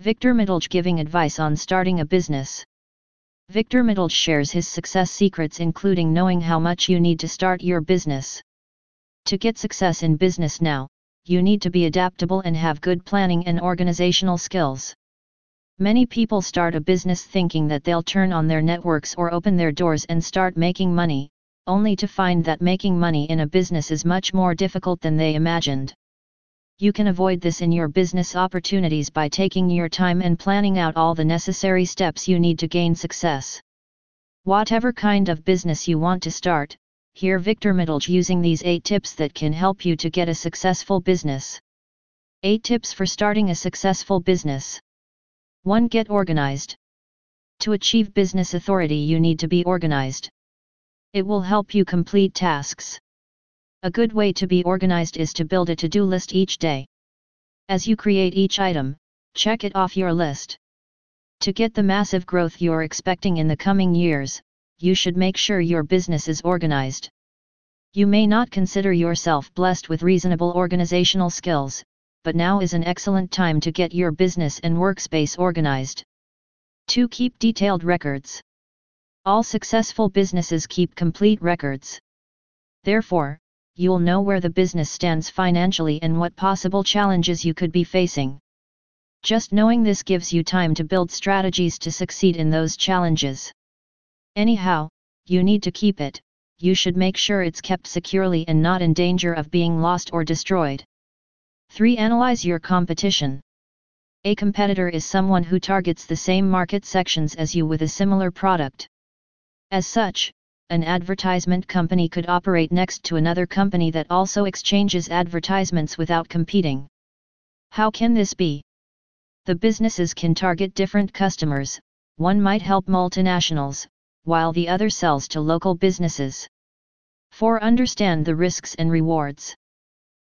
Victor Metlege giving advice on starting a business. Victor Metlege shares his success secrets including knowing how much you need to start your business. To get success in business now, you need to be adaptable and have good planning and organizational skills. Many people start a business thinking that they'll turn on their networks or open their doors and start making money, only to find that making money in a business is much more difficult than they imagined. You can avoid this in your business opportunities by taking your time and planning out all the necessary steps you need to gain success. Whatever kind of business you want to start, hear Victor Metlege using these 8 tips that can help you to get a successful business. 8 tips for starting a successful business. 1. Get organized. To achieve business authority, you need to be organized. It will help you complete tasks. A good way to be organized is to build a to do list each day. As you create each item, check it off your list. To get the massive growth you're expecting in the coming years, you should make sure your business is organized. You may not consider yourself blessed with reasonable organizational skills, but now is an excellent time to get your business and workspace organized. 2. Keep detailed records. All successful businesses keep complete records. Therefore, you'll know where the business stands financially and what possible challenges you could be facing. Just knowing this gives you time to build strategies to succeed in those challenges. Anyhow, you need to keep it, you should make sure it's kept securely and not in danger of being lost or destroyed. 3. Analyze your competition. A competitor is someone who targets the same market sections as you with a similar product. As such, an advertisement company could operate next to another company that also exchanges advertisements without competing. How can this be? The businesses can target different customers, one might help multinationals, while the other sells to local businesses. 4. Understand the risks and rewards.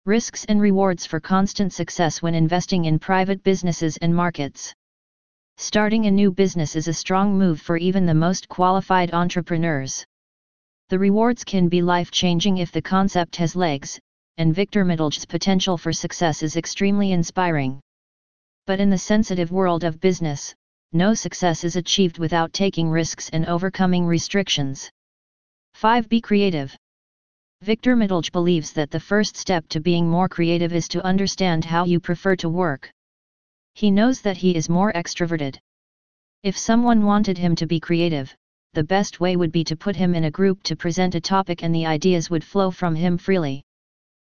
Risks and rewards for constant success when investing in private businesses and markets. Starting a new business is a strong move for even the most qualified entrepreneurs. The rewards can be life changing if the concept has legs, and Victor Metlege's potential for success is extremely inspiring. But in the sensitive world of business, no success is achieved without taking risks and overcoming restrictions. 5. Be creative. Victor Metlege believes that the first step to being more creative is to understand how you prefer to work. He knows that he is more extroverted. If someone wanted him to be creative, the best way would be to put him in a group to present a topic and the ideas would flow from him freely.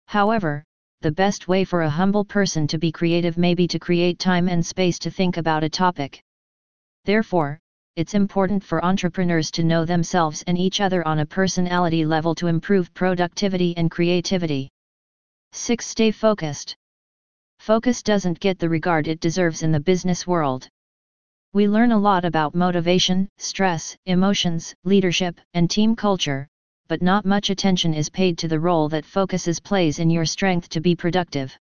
However, the best way for a humble person to be creative may be to create time and space to think about a topic. Therefore, it's important for entrepreneurs to know themselves and each other on a personality level to improve productivity and creativity. 6. Stay focused. Focus doesn't get the regard it deserves in the business world. We learn a lot about motivation, stress, emotions, leadership, and team culture, but not much attention is paid to the role that focuses plays in your strength to be productive.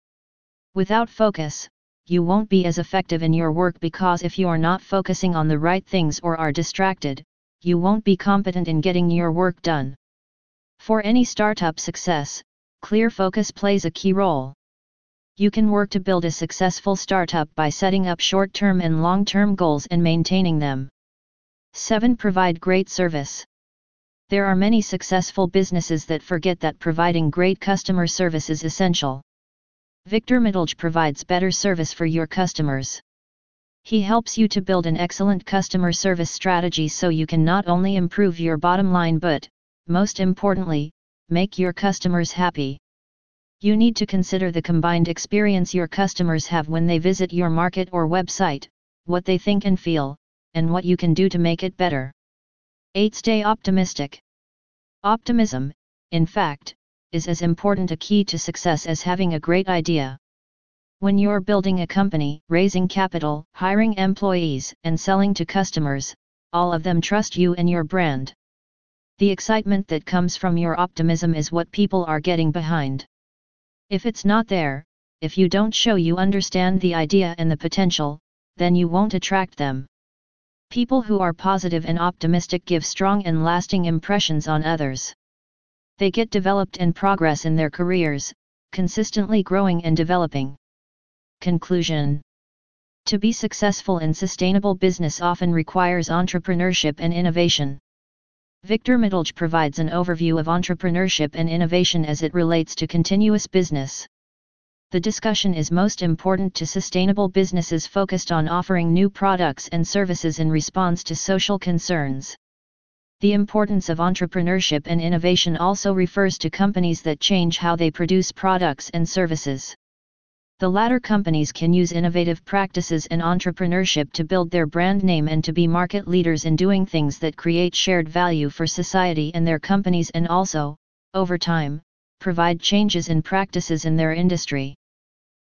Without focus, you won't be as effective in your work because if you're not focusing on the right things or are distracted, you won't be competent in getting your work done. For any startup success, clear focus plays a key role. You can work to build a successful startup by setting up short term and long term goals and maintaining them. 7. Provide great service. There are many successful businesses that forget that providing great customer service is essential. Victor Metlege provides better service for your customers. He helps you to build an excellent customer service strategy so you can not only improve your bottom line but, most importantly, make your customers happy. You need to consider the combined experience your customers have when they visit your market or website, what they think and feel, and what you can do to make it better. 8. Stay optimistic. Optimism, in fact, is as important a key to success as having a great idea. When you're building a company, raising capital, hiring employees, and selling to customers, all of them trust you and your brand. The excitement that comes from your optimism is what people are getting behind. If it's not there, if you don't show you understand the idea and the potential, then you won't attract them. People who are positive and optimistic give strong and lasting impressions on others. They get developed and progress in their careers, consistently growing and developing. Conclusion To be successful in sustainable business often requires entrepreneurship and innovation. Victor Metlege provides an overview of entrepreneurship and innovation as it relates to continuous business. The discussion is most important to sustainable businesses focused on offering new products and services in response to social concerns. The importance of entrepreneurship and innovation also refers to companies that change how they produce products and services. The latter companies can use innovative practices and entrepreneurship to build their brand name and to be market leaders in doing things that create shared value for society and their companies and also, over time, provide changes in practices in their industry.